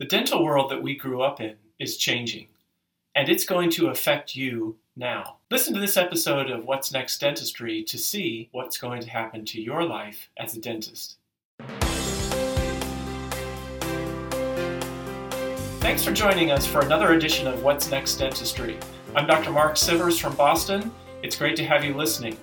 The dental world that we grew up in is changing, and it's going to affect you now. Listen to this episode of What's Next Dentistry to see what's going to happen to your life as a dentist. Thanks for joining us for another edition of What's Next Dentistry. I'm Dr. Mark Sivers from Boston. It's great to have you listening.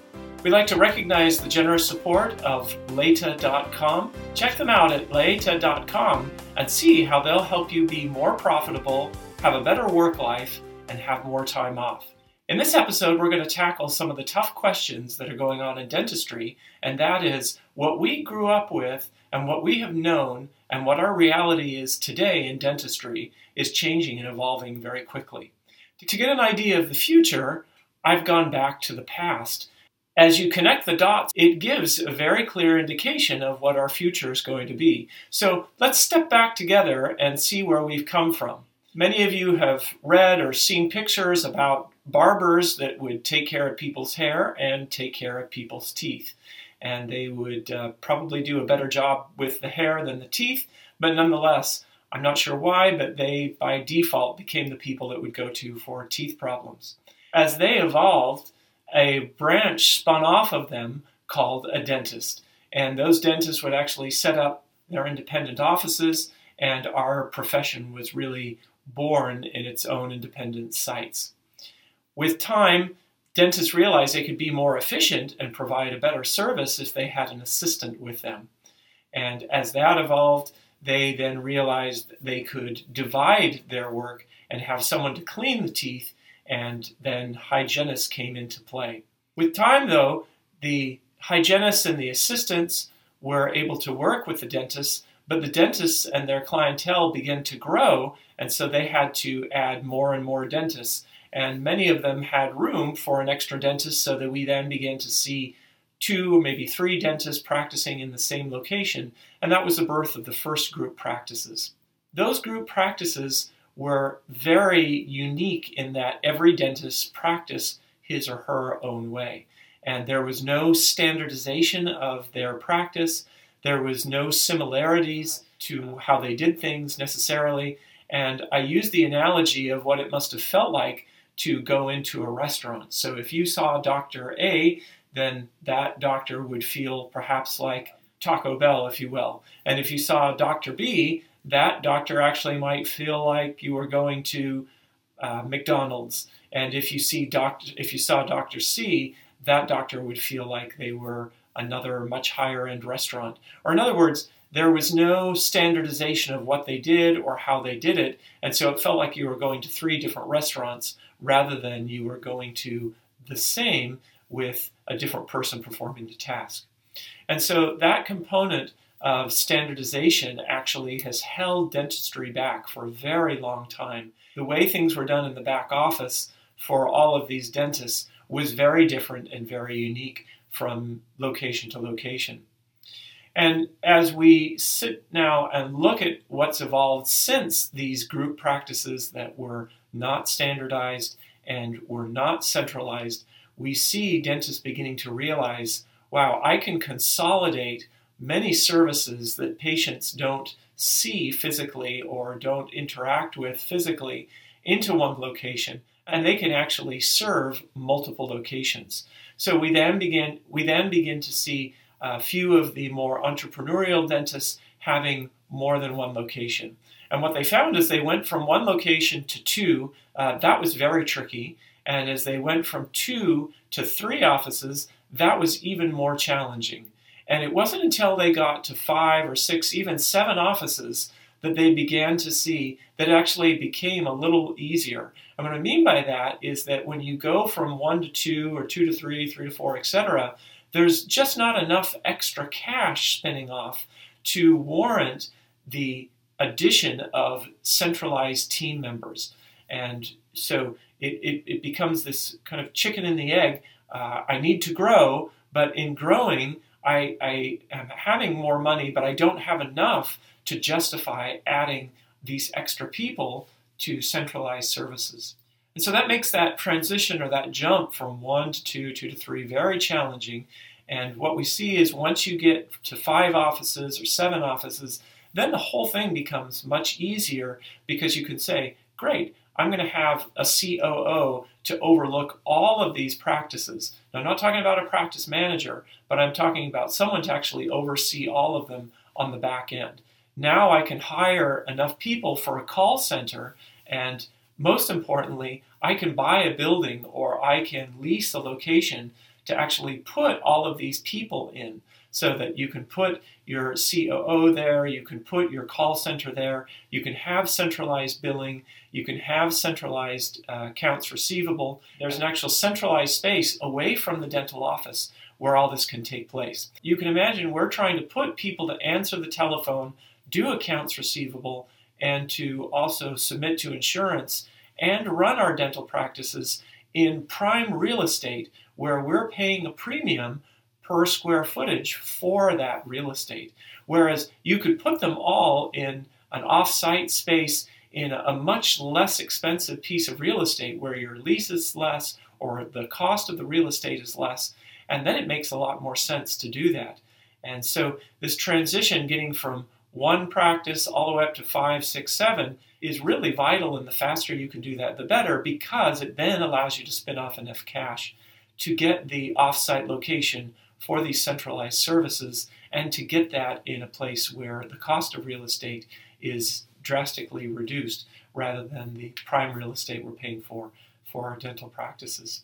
We'd like to recognize the generous support of Leita.com. Check them out at Leita.com and see how they'll help you be more profitable, have a better work life, and have more time off. In this episode, we're going to tackle some of the tough questions that are going on in dentistry, and that is what we grew up with and what we have known and what our reality is today in dentistry is changing and evolving very quickly. To get an idea of the future, I've gone back to the past as you connect the dots, it gives a very clear indication of what our future is going to be. So let's step back together and see where we've come from. Many of you have read or seen pictures about barbers that would take care of people's hair and take care of people's teeth. And they would uh, probably do a better job with the hair than the teeth, but nonetheless, I'm not sure why, but they by default became the people that would go to for teeth problems. As they evolved, a branch spun off of them called a dentist. And those dentists would actually set up their independent offices, and our profession was really born in its own independent sites. With time, dentists realized they could be more efficient and provide a better service if they had an assistant with them. And as that evolved, they then realized they could divide their work and have someone to clean the teeth and then hygienists came into play. With time, though, the hygienists and the assistants were able to work with the dentists, but the dentists and their clientele began to grow, and so they had to add more and more dentists. And many of them had room for an extra dentist, so that we then began to see two maybe three dentists practicing in the same location, and that was the birth of the first group practices. Those group practices were very unique in that every dentist practiced his or her own way. And there was no standardization of their practice, there was no similarities to how they did things necessarily. And I use the analogy of what it must have felt like to go into a restaurant. So if you saw Dr. A, then that doctor would feel perhaps like Taco Bell, if you will. And if you saw Dr. B, that doctor actually might feel like you were going to uh, McDonald's. And if you see doctor, if you saw Doctor C, that doctor would feel like they were another much higher end restaurant. Or in other words, there was no standardization of what they did or how they did it, and so it felt like you were going to three different restaurants rather than you were going to the same with a different person performing the task. And so that component of standardization actually has held dentistry back for a very long time. The way things were done in the back office for all of these dentists was very different and very unique from location to location. And as we sit now and look at what's evolved since these group practices that were not standardized and were not centralized, we see dentists beginning to realize wow, I can consolidate many services that patients don't see physically or don't interact with physically into one location and they can actually serve multiple locations. So we then begin we then begin to see a few of the more entrepreneurial dentists having more than one location. And what they found is they went from one location to two. Uh, that was very tricky. And as they went from two to three offices that was even more challenging and it wasn't until they got to five or six, even seven offices that they began to see that actually became a little easier. And what I mean by that is that when you go from one to two or two to three, three to four, etc., there's just not enough extra cash spinning off to warrant the addition of centralized team members. And so it, it, it becomes this kind of chicken and the egg. Uh, I need to grow, but in growing, I, I am having more money, but I don't have enough to justify adding these extra people to centralized services. And so that makes that transition or that jump from one to two, two to three very challenging. And what we see is once you get to five offices or seven offices, then the whole thing becomes much easier because you can say, great, I'm going to have a COO to overlook all of these practices. Now, I'm not talking about a practice manager, but I'm talking about someone to actually oversee all of them on the back end. Now I can hire enough people for a call center, and most importantly, I can buy a building or I can lease a location to actually put all of these people in so that you can put your COO there, you can put your call center there, you can have centralized billing, you can have centralized uh, accounts receivable. There's an actual centralized space away from the dental office where all this can take place. You can imagine we're trying to put people to answer the telephone, do accounts receivable, and to also submit to insurance and run our dental practices in prime real estate where we're paying a premium per square footage for that real estate. Whereas you could put them all in an off site space in a much less expensive piece of real estate where your lease is less or the cost of the real estate is less, and then it makes a lot more sense to do that. And so this transition getting from one practice all the way up to five, six, seven is really vital. And the faster you can do that, the better, because it then allows you to spin off enough cash to get the offsite location for these centralized services and to get that in a place where the cost of real estate is drastically reduced rather than the prime real estate we're paying for for our dental practices.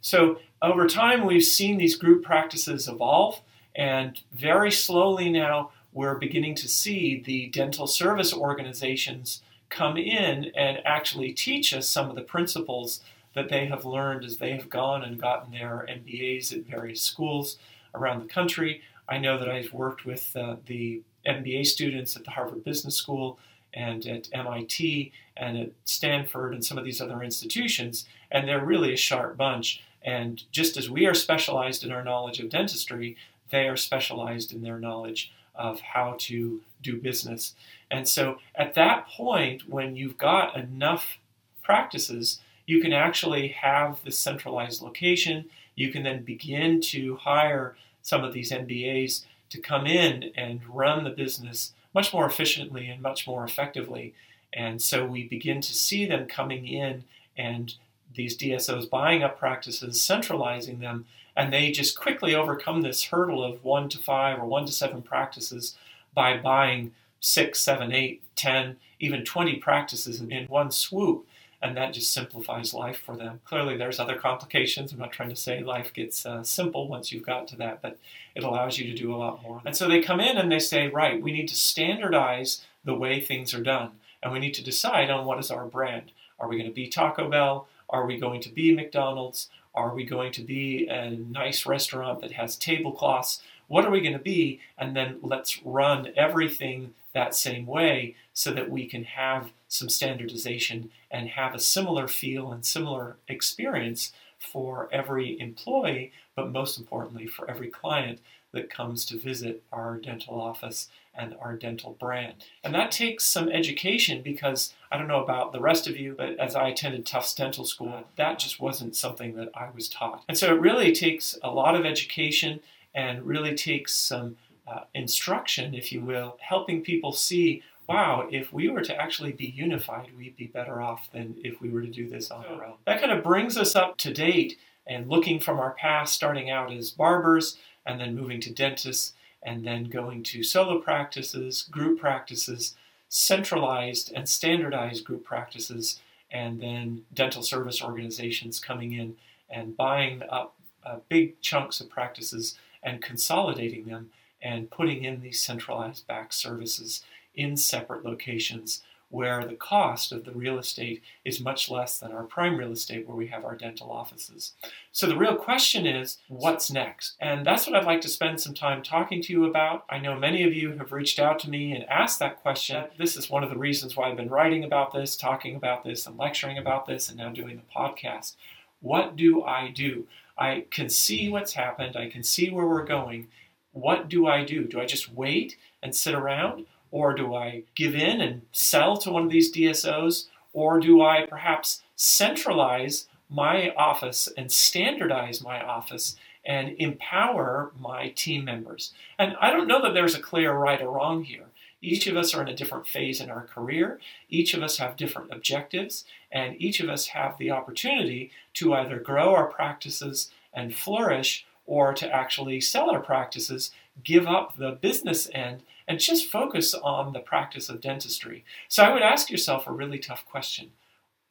So over time, we've seen these group practices evolve, and very slowly now we're beginning to see the dental service organizations come in and actually teach us some of the principles that they have learned as they have gone and gotten their MBAs at various schools around the country. I know that I've worked with uh, the MBA students at the Harvard Business School and at MIT and at Stanford and some of these other institutions, and they're really a sharp bunch. And just as we are specialized in our knowledge of dentistry, they are specialized in their knowledge of how to do business. And so at that point, when you've got enough practices, you can actually have this centralized location. You can then begin to hire some of these MBAs to come in and run the business much more efficiently and much more effectively. And so we begin to see them coming in and these DSOs buying up practices, centralizing them, and they just quickly overcome this hurdle of one to five or one to seven practices by buying six, seven, eight, ten, even 20 practices in one swoop. And that just simplifies life for them. Clearly, there's other complications. I'm not trying to say life gets uh, simple once you've got to that, but it allows you to do a lot more. And so they come in and they say, right, we need to standardize the way things are done. And we need to decide on what is our brand. Are we going to be Taco Bell? Are we going to be McDonald's? Are we going to be a nice restaurant that has tablecloths? What are we going to be? And then let's run everything that same way so that we can have some standardization and have a similar feel and similar experience for every employee, but most importantly for every client that comes to visit our dental office and our dental brand. And that takes some education because I don't know about the rest of you, but as I attended Tufts Dental School, that just wasn't something that I was taught. And so it really takes a lot of education and really takes some uh, instruction, if you will, helping people see wow, if we were to actually be unified, we'd be better off than if we were to do this on our own. That kind of brings us up to date and looking from our past, starting out as barbers and then moving to dentists and then going to solo practices, group practices, centralized and standardized group practices, and then dental service organizations coming in and buying up uh, big chunks of practices and consolidating them and putting in these centralized back services in separate locations where the cost of the real estate is much less than our prime real estate where we have our dental offices. So the real question is what's next? And that's what I'd like to spend some time talking to you about. I know many of you have reached out to me and asked that question. This is one of the reasons why I've been writing about this, talking about this, and lecturing about this, and now doing the podcast. What do I do? I can see what's happened, I can see where we're going. What do I do? Do I just wait and sit around? Or do I give in and sell to one of these DSOs? Or do I perhaps centralize my office and standardize my office and empower my team members? And I don't know that there's a clear right or wrong here. Each of us are in a different phase in our career. Each of us have different objectives, and each of us have the opportunity to either grow our practices and flourish or to actually sell our practices, give up the business end, and just focus on the practice of dentistry. So I would ask yourself a really tough question.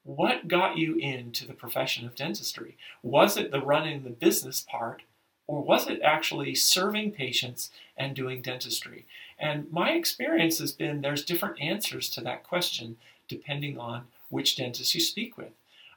What got you into the profession of dentistry? Was it the running the business part, or was it actually serving patients and doing dentistry? And my experience has been there's different answers to that question depending on which dentist you speak with.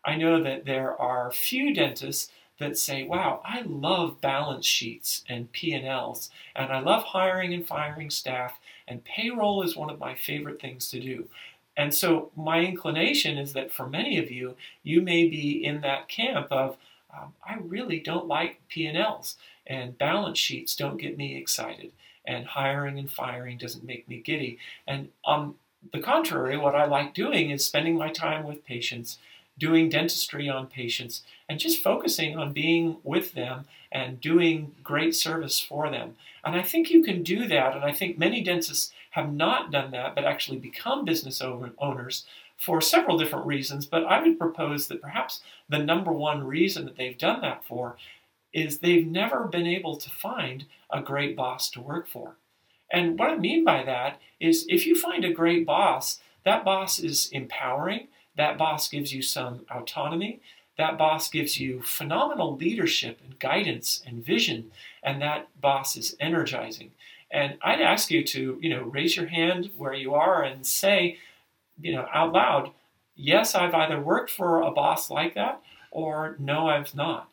I know that there are few dentists that say, "Wow, I love balance sheets and P&Ls and I love hiring and firing staff and payroll is one of my favorite things to do." And so my inclination is that for many of you, you may be in that camp of um, I really don't like P&Ls and balance sheets don't get me excited and hiring and firing doesn't make me giddy. And on the contrary, what I like doing is spending my time with patients, doing dentistry on patients, and just focusing on being with them and doing great service for them. And I think you can do that. And I think many dentists have not done that, but actually become business owners for several different reasons, but I would propose that perhaps the number one reason that they've done that for is they've never been able to find a great boss to work for. And what I mean by that is if you find a great boss, that boss is empowering, that boss gives you some autonomy, that boss gives you phenomenal leadership and guidance and vision, and that boss is energizing. And I'd ask you to, you know, raise your hand where you are and say, you know, out loud, yes, I've either worked for a boss like that or no, I've not.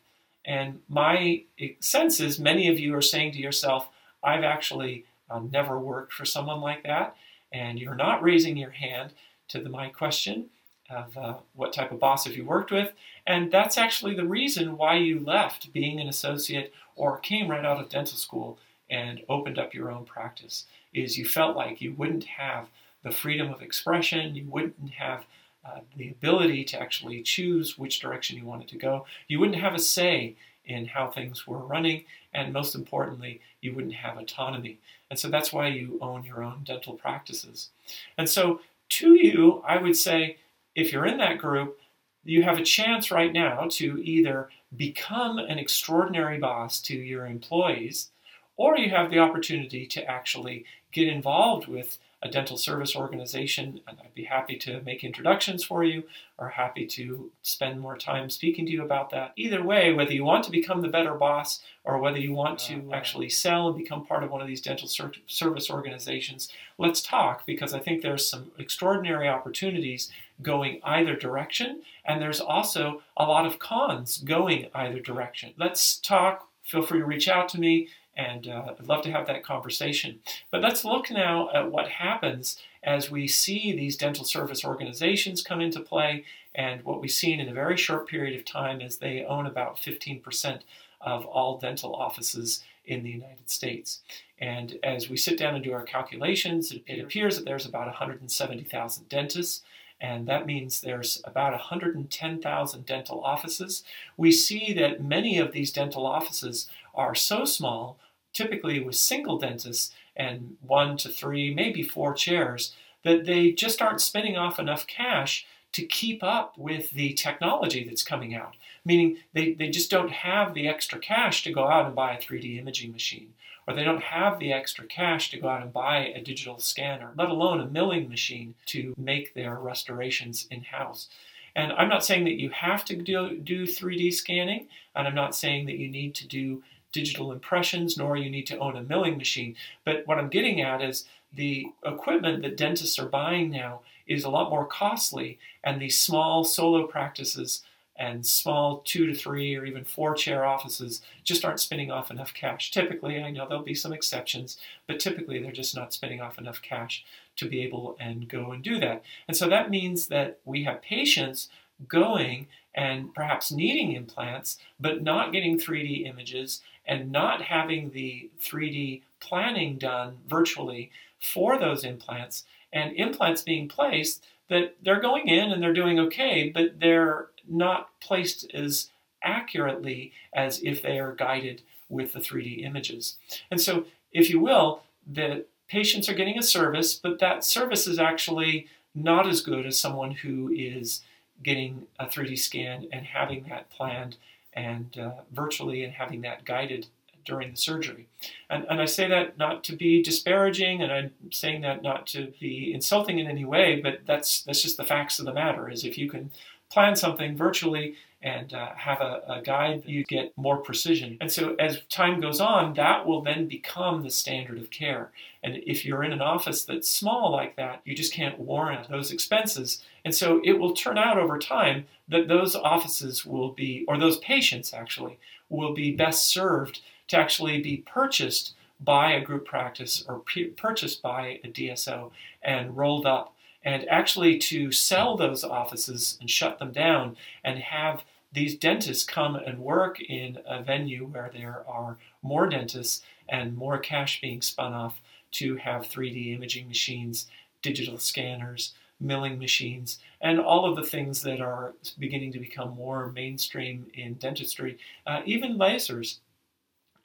And my sense is many of you are saying to yourself, I've actually uh, never worked for someone like that. And you're not raising your hand to the, my question of uh, what type of boss have you worked with. And that's actually the reason why you left being an associate or came right out of dental school and opened up your own practice is you felt like you wouldn't have the freedom of expression, you wouldn't have uh, the ability to actually choose which direction you wanted to go, you wouldn't have a say in how things were running, and most importantly, you wouldn't have autonomy. And so that's why you own your own dental practices. And so, to you, I would say if you're in that group, you have a chance right now to either become an extraordinary boss to your employees, or you have the opportunity to actually get involved with a dental service organization, and I'd be happy to make introductions for you or happy to spend more time speaking to you about that. Either way, whether you want to become the better boss or whether you want to actually sell and become part of one of these dental ser- service organizations, let's talk because I think there's some extraordinary opportunities going either direction, and there's also a lot of cons going either direction. Let's talk. Feel free to reach out to me and uh, I'd love to have that conversation. But let's look now at what happens as we see these dental service organizations come into play. And what we've seen in a very short period of time is they own about 15% of all dental offices in the United States. And as we sit down and do our calculations, it appears that there's about 170,000 dentists and that means there's about 110,000 dental offices. We see that many of these dental offices are so small typically with single dentists and one to three, maybe four chairs, that they just aren't spending off enough cash to keep up with the technology that's coming out. Meaning they, they just don't have the extra cash to go out and buy a 3D imaging machine, or they don't have the extra cash to go out and buy a digital scanner, let alone a milling machine to make their restorations in house. And I'm not saying that you have to do, do 3D scanning, and I'm not saying that you need to do digital impressions, nor you need to own a milling machine. But what I'm getting at is the equipment that dentists are buying now is a lot more costly, and these small solo practices and small two to three or even four chair offices just aren't spinning off enough cash. Typically, I know there'll be some exceptions, but typically they're just not spinning off enough cash to be able and go and do that. And so that means that we have patients going and perhaps needing implants, but not getting 3D images and not having the 3D planning done virtually for those implants, and implants being placed that they're going in and they're doing okay, but they're not placed as accurately as if they are guided with the 3D images. And so, if you will, the patients are getting a service, but that service is actually not as good as someone who is getting a 3D scan and having that planned and uh, virtually and having that guided during the surgery. And, and I say that not to be disparaging, and I'm saying that not to be insulting in any way, but that's that's just the facts of the matter. Is if you can plan something virtually and uh, have a, a, guide, you get more precision. And so as time goes on, that will then become the standard of care. And if you're in an office that's small like that, you just can't warrant those expenses. And so it will turn out over time that those offices will be, or those patients actually, will be best served to actually be purchased by a group practice or purchased by a DSO and rolled up and actually to sell those offices and shut them down and have these dentists come and work in a venue where there are more dentists and more cash being spun off to have 3D imaging machines, digital scanners, milling machines, and all of the things that are beginning to become more mainstream in dentistry, uh, even lasers.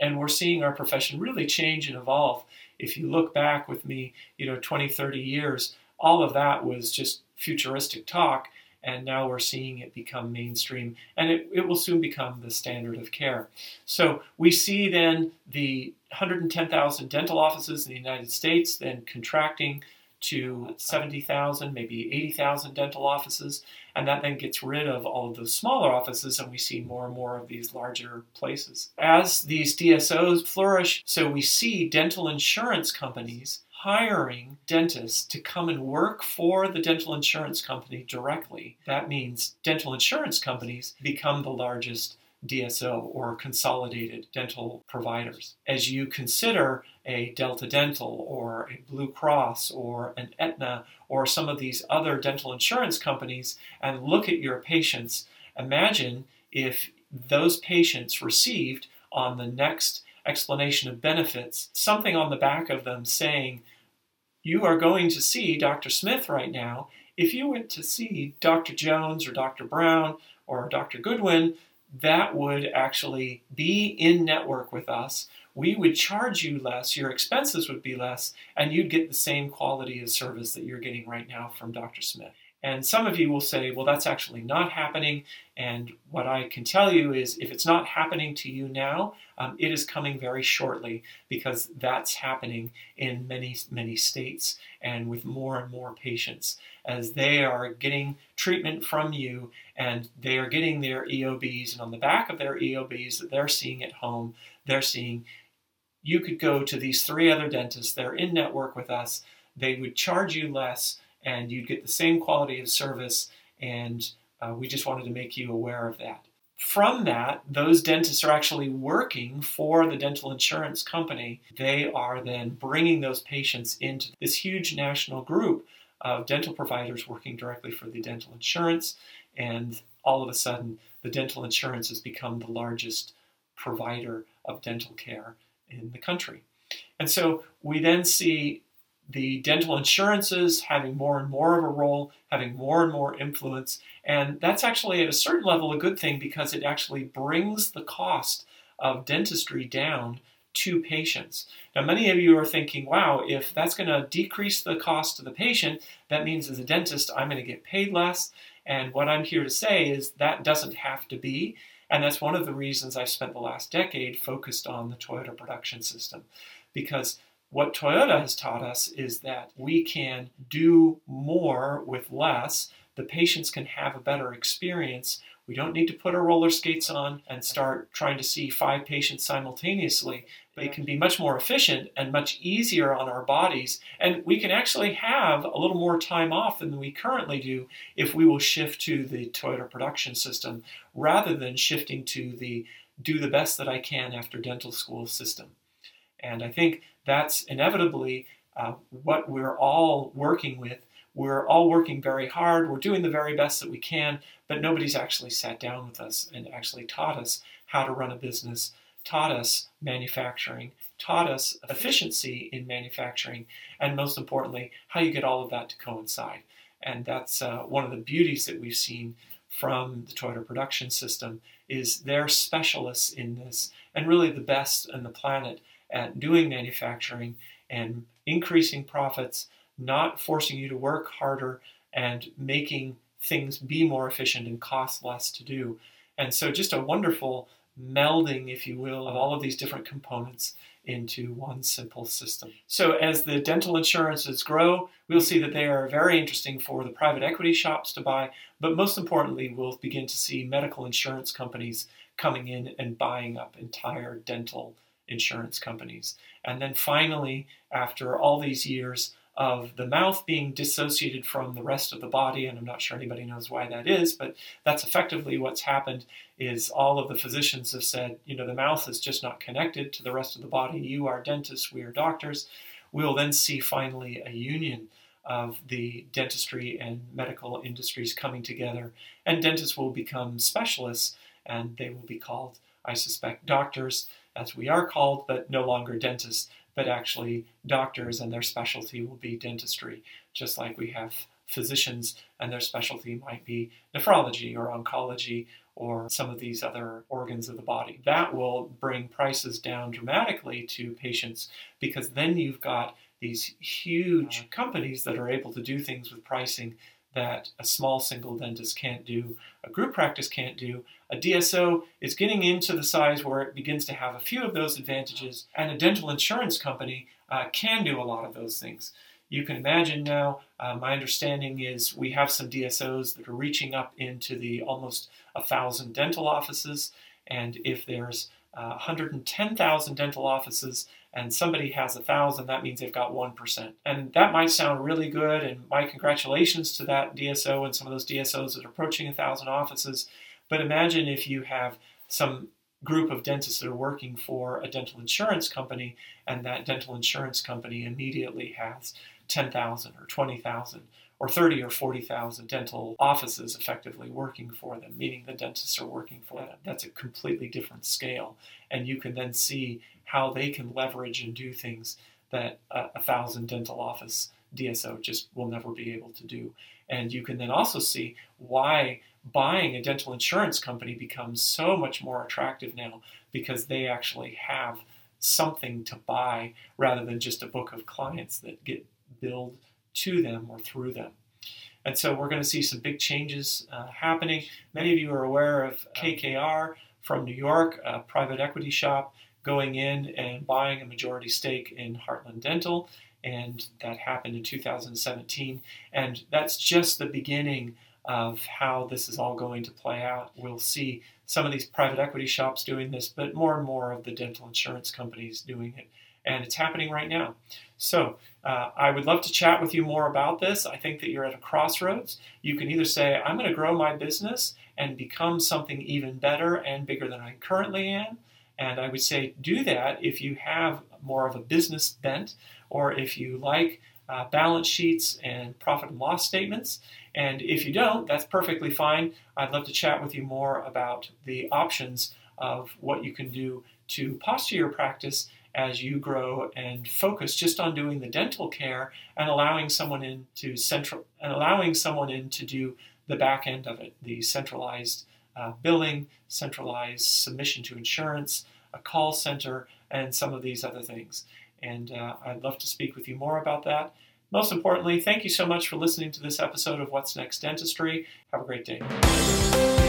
And we're seeing our profession really change and evolve. If you look back with me, you know, 20, 30 years, all of that was just futuristic talk, and now we're seeing it become mainstream, and it, it will soon become the standard of care. So we see then the 110,000 dental offices in the United States then contracting to 70,000, maybe 80,000 dental offices, and that then gets rid of all of those smaller offices, and we see more and more of these larger places. As these DSOs flourish, so we see dental insurance companies hiring dentists to come and work for the dental insurance company directly. That means dental insurance companies become the largest DSO or consolidated dental providers. As you consider a Delta Dental or a Blue Cross or an Aetna or some of these other dental insurance companies and look at your patients, imagine if those patients received on the next explanation of benefits something on the back of them saying, you are going to see Dr. Smith right now. If you went to see Dr. Jones or Dr. Brown or Dr. Goodwin, that would actually be in network with us. We would charge you less, your expenses would be less, and you'd get the same quality of service that you're getting right now from Dr. Smith. And some of you will say, well, that's actually not happening. And what I can tell you is if it's not happening to you now, um, it is coming very shortly because that's happening in many, many states and with more and more patients as they are getting treatment from you and they are getting their EOBs. And on the back of their EOBs that they're seeing at home, they're seeing you could go to these three other dentists, they're in network with us, they would charge you less and you'd get the same quality of service. And uh, we just wanted to make you aware of that. From that, those dentists are actually working for the dental insurance company. They are then bringing those patients into this huge national group of dental providers working directly for the dental insurance. And all of a sudden, the dental insurance has become the largest provider of dental care in the country. And so we then see the dental insurances having more and more of a role, having more and more influence. And that's actually, at a certain level, a good thing because it actually brings the cost of dentistry down to patients. Now, many of you are thinking, wow, if that's going to decrease the cost to the patient, that means as a dentist, I'm going to get paid less. And what I'm here to say is that doesn't have to be. And that's one of the reasons I've spent the last decade focused on the Toyota production system. Because what Toyota has taught us is that we can do more with less. The patients can have a better experience. We don't need to put our roller skates on and start trying to see five patients simultaneously. It can be much more efficient and much easier on our bodies. And we can actually have a little more time off than we currently do if we will shift to the Toyota production system rather than shifting to the do the best that I can after dental school system. And I think that's inevitably uh, what we're all working with. We're all working very hard. We're doing the very best that we can, but nobody's actually sat down with us and actually taught us how to run a business, taught us manufacturing, taught us efficiency in manufacturing, and most importantly, how you get all of that to coincide. And that's uh, one of the beauties that we've seen from the Toyota production system is they're specialists in this and really the best on the planet at doing manufacturing and increasing profits, not forcing you to work harder, and making things be more efficient and cost less to do. And so, just a wonderful melding, if you will, of all of these different components into one simple system. So, as the dental insurances grow, we'll see that they are very interesting for the private equity shops to buy, but most importantly, we'll begin to see medical insurance companies coming in and buying up entire dental insurance companies. And then finally, after all these years, of the mouth being dissociated from the rest of the body, and I'm not sure anybody knows why that is, but that's effectively what's happened is all of the physicians have said, you know, the mouth is just not connected to the rest of the body. You are dentists, we are doctors. We'll then see finally a union of the dentistry and medical industries coming together, and dentists will become specialists, and they will be called, I suspect, doctors, as we are called, but no longer dentists but actually doctors and their specialty will be dentistry, just like we have physicians and their specialty might be nephrology or oncology or some of these other organs of the body. That will bring prices down dramatically to patients because then you've got these huge companies that are able to do things with pricing that a small single dentist can't do, a group practice can't do. A DSO is getting into the size where it begins to have a few of those advantages, and a dental insurance company uh, can do a lot of those things. You can imagine now, uh, my understanding is we have some DSOs that are reaching up into the almost a thousand dental offices, and if there's uh, 110,000 dental offices and somebody has a thousand, that means they've got 1%. And that might sound really good, and my congratulations to that DSO and some of those DSOs that are approaching a thousand offices. But imagine if you have some group of dentists that are working for a dental insurance company, and that dental insurance company immediately has 10,000 or 20,000 or 30 or 40,000 dental offices effectively working for them, meaning the dentists are working for them. That's a completely different scale. And you can then see how they can leverage and do things that a, a thousand dental office DSO just will never be able to do. And you can then also see why buying a dental insurance company becomes so much more attractive now because they actually have something to buy rather than just a book of clients that get billed to them or through them. And so we're going to see some big changes uh, happening. Many of you are aware of KKR from New York, a private equity shop, going in and buying a majority stake in Heartland Dental. And that happened in 2017. And that's just the beginning of how this is all going to play out. We'll see some of these private equity shops doing this, but more and more of the dental insurance companies doing it and it's happening right now. So uh, I would love to chat with you more about this. I think that you're at a crossroads. You can either say, I'm going to grow my business and become something even better and bigger than I currently am. And I would say, do that if you have more of a business bent or if you like uh, balance sheets and profit and loss statements. And if you don't, that's perfectly fine. I'd love to chat with you more about the options of what you can do to posture your practice as you grow and focus just on doing the dental care and allowing someone in to central and allowing someone in to do the back end of it, the centralized uh, billing, centralized submission to insurance, a call center, and some of these other things. And uh, I'd love to speak with you more about that. Most importantly, thank you so much for listening to this episode of What's Next Dentistry. Have a great day.